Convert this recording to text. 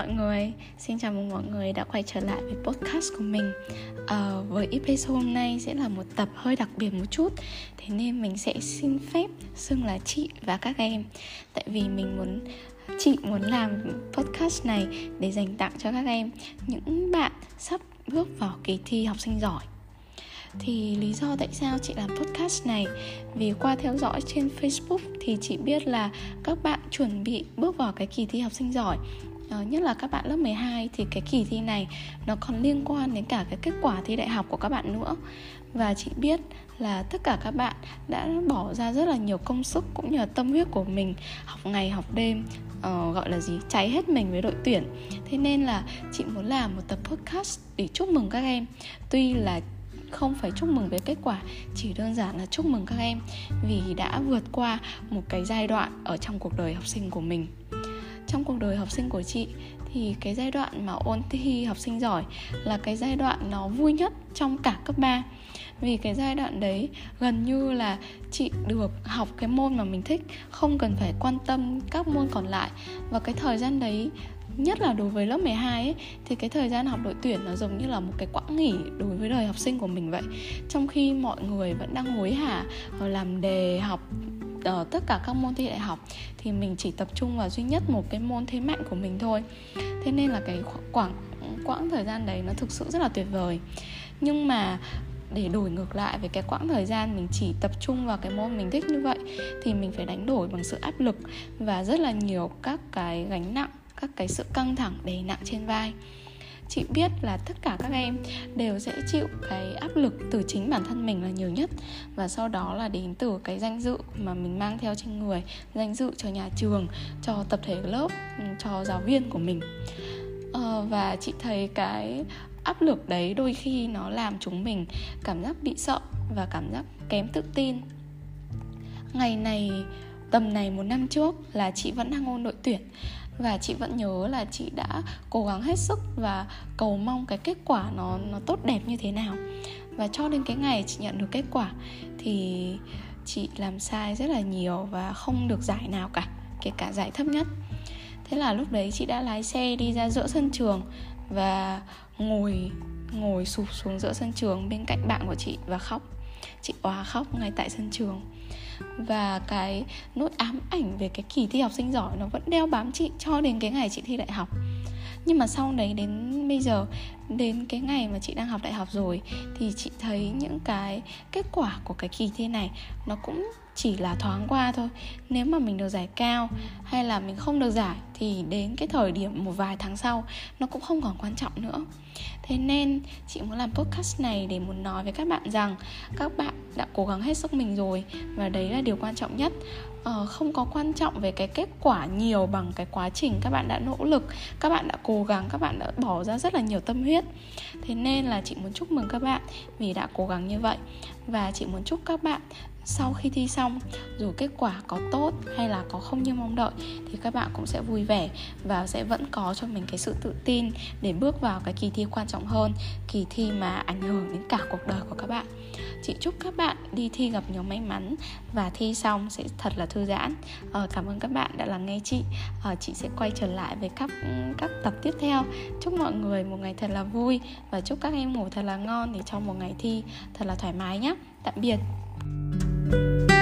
mọi người, xin chào mừng mọi người đã quay trở lại với podcast của mình. À, Với episode hôm nay sẽ là một tập hơi đặc biệt một chút. Thế nên mình sẽ xin phép xưng là chị và các em. Tại vì mình muốn chị muốn làm podcast này để dành tặng cho các em. Những bạn sắp bước vào kỳ thi học sinh giỏi. Thì lý do tại sao chị làm podcast này? Vì qua theo dõi trên Facebook thì chị biết là các bạn chuẩn bị bước vào cái kỳ thi học sinh giỏi uh, nhất là các bạn lớp 12 thì cái kỳ thi này nó còn liên quan đến cả cái kết quả thi đại học của các bạn nữa. Và chị biết là tất cả các bạn đã bỏ ra rất là nhiều công sức cũng như là tâm huyết của mình học ngày học đêm uh, gọi là gì cháy hết mình với đội tuyển. Thế nên là chị muốn làm một tập podcast để chúc mừng các em. Tuy là không phải chúc mừng về kết quả chỉ đơn giản là chúc mừng các em vì đã vượt qua một cái giai đoạn ở trong cuộc đời học sinh của mình trong cuộc đời học sinh của chị, thì cái giai đoạn mà ôn thi học sinh giỏi là cái giai đoạn nó vui nhất trong cả cấp 3 vì cái giai đoạn đấy, gần như là chị được học cái môn mà mình thích, không cần phải quan tâm các môn còn lại. Và cái thời gian đấy nhất là đối với lớp 12 ấy, thì cái thời gian học đội tuyển nó giống như là một cái quãng nghỉ đối với đời học sinh của mình vậy. Trong khi mọi người vẫn đang hối hả ờ, làm đề học ở tất cả các môn thi đại học thì mình chỉ tập trung vào duy nhất một cái môn thế mạnh của mình thôi. Thế nên là cái quãng quãng thời gian đấy nó thực sự rất là tuyệt vời. Nhưng mà để đổi ngược lại về cái quãng thời gian mình chỉ tập trung vào cái môn mình thích như vậy thì mình phải đánh đổi bằng sự áp lực và rất là nhiều các cái gánh nặng các cái sự căng thẳng đè nặng trên vai. Chị biết là tất cả các em đều sẽ chịu cái áp lực từ chính bản thân mình là nhiều nhất. Và sau đó là đến từ cái danh dự mà mình mang theo trên người danh dự cho nhà trường cho tập thể lớp ừ, cho giáo viên của mình. Ờ, và chị thấy cái áp lực đấy đôi khi nó làm chúng mình cảm giác bị sợ và cảm giác kém tự tin. Ngày này tầm này một năm trước là chị vẫn đang ôn đội tuyển và chị vẫn nhớ là chị đã cố gắng hết sức và cầu mong cái kết quả nó nó tốt đẹp như thế nào. Và cho đến cái ngày chị nhận được kết quả thì chị làm sai rất là nhiều và không được giải nào cả, kể cả giải thấp nhất. Thế là lúc đấy chị đã lái xe đi ra giữa sân trường và ngồi ngồi sụp xuống giữa sân trường bên cạnh bạn của chị và khóc chị òa khóc ngay tại sân trường. Và cái nỗi ám ảnh về cái kỳ thi học sinh giỏi nó vẫn đeo bám chị cho đến cái ngày chị thi đại học. Nhưng mà sau đấy đến bây giờ đến cái ngày mà chị đang học đại học rồi thì chị thấy những cái kết quả của cái kỳ thi này nó cũng chỉ là thoáng qua thôi. Nếu mà mình được giải cao hay là mình không được giải thì đến cái thời điểm một vài tháng sau nó cũng không còn quan trọng nữa. Thế nên chị muốn làm podcast này để muốn nói với các bạn rằng các bạn đã cố gắng hết sức mình rồi và đấy là điều quan trọng nhất. Ờ, không có quan trọng về cái kết quả nhiều bằng cái quá trình các bạn đã nỗ lực các bạn đã cố gắng các bạn đã bỏ ra rất là nhiều tâm huyết thế nên là chị muốn chúc mừng các bạn vì đã cố gắng như vậy và chị muốn chúc các bạn sau khi thi xong dù kết quả có tốt hay là có không như mong đợi thì các bạn cũng sẽ vui vẻ và sẽ vẫn có cho mình cái sự tự tin để bước vào cái kỳ thi quan trọng hơn kỳ thi mà ảnh hưởng đến cả cuộc đời của các bạn. Chị chúc các bạn đi thi gặp nhiều may mắn và thi xong sẽ thật là thư giãn. Ờ, cảm ơn các bạn đã lắng nghe chị. Ờ, chị sẽ quay trở lại với các các tập tiếp theo. Chúc mọi người một ngày thật là vui và chúc các em ngủ thật là ngon để trong một ngày thi thật là thoải mái nhé. nhé. Tạm biệt. Thank you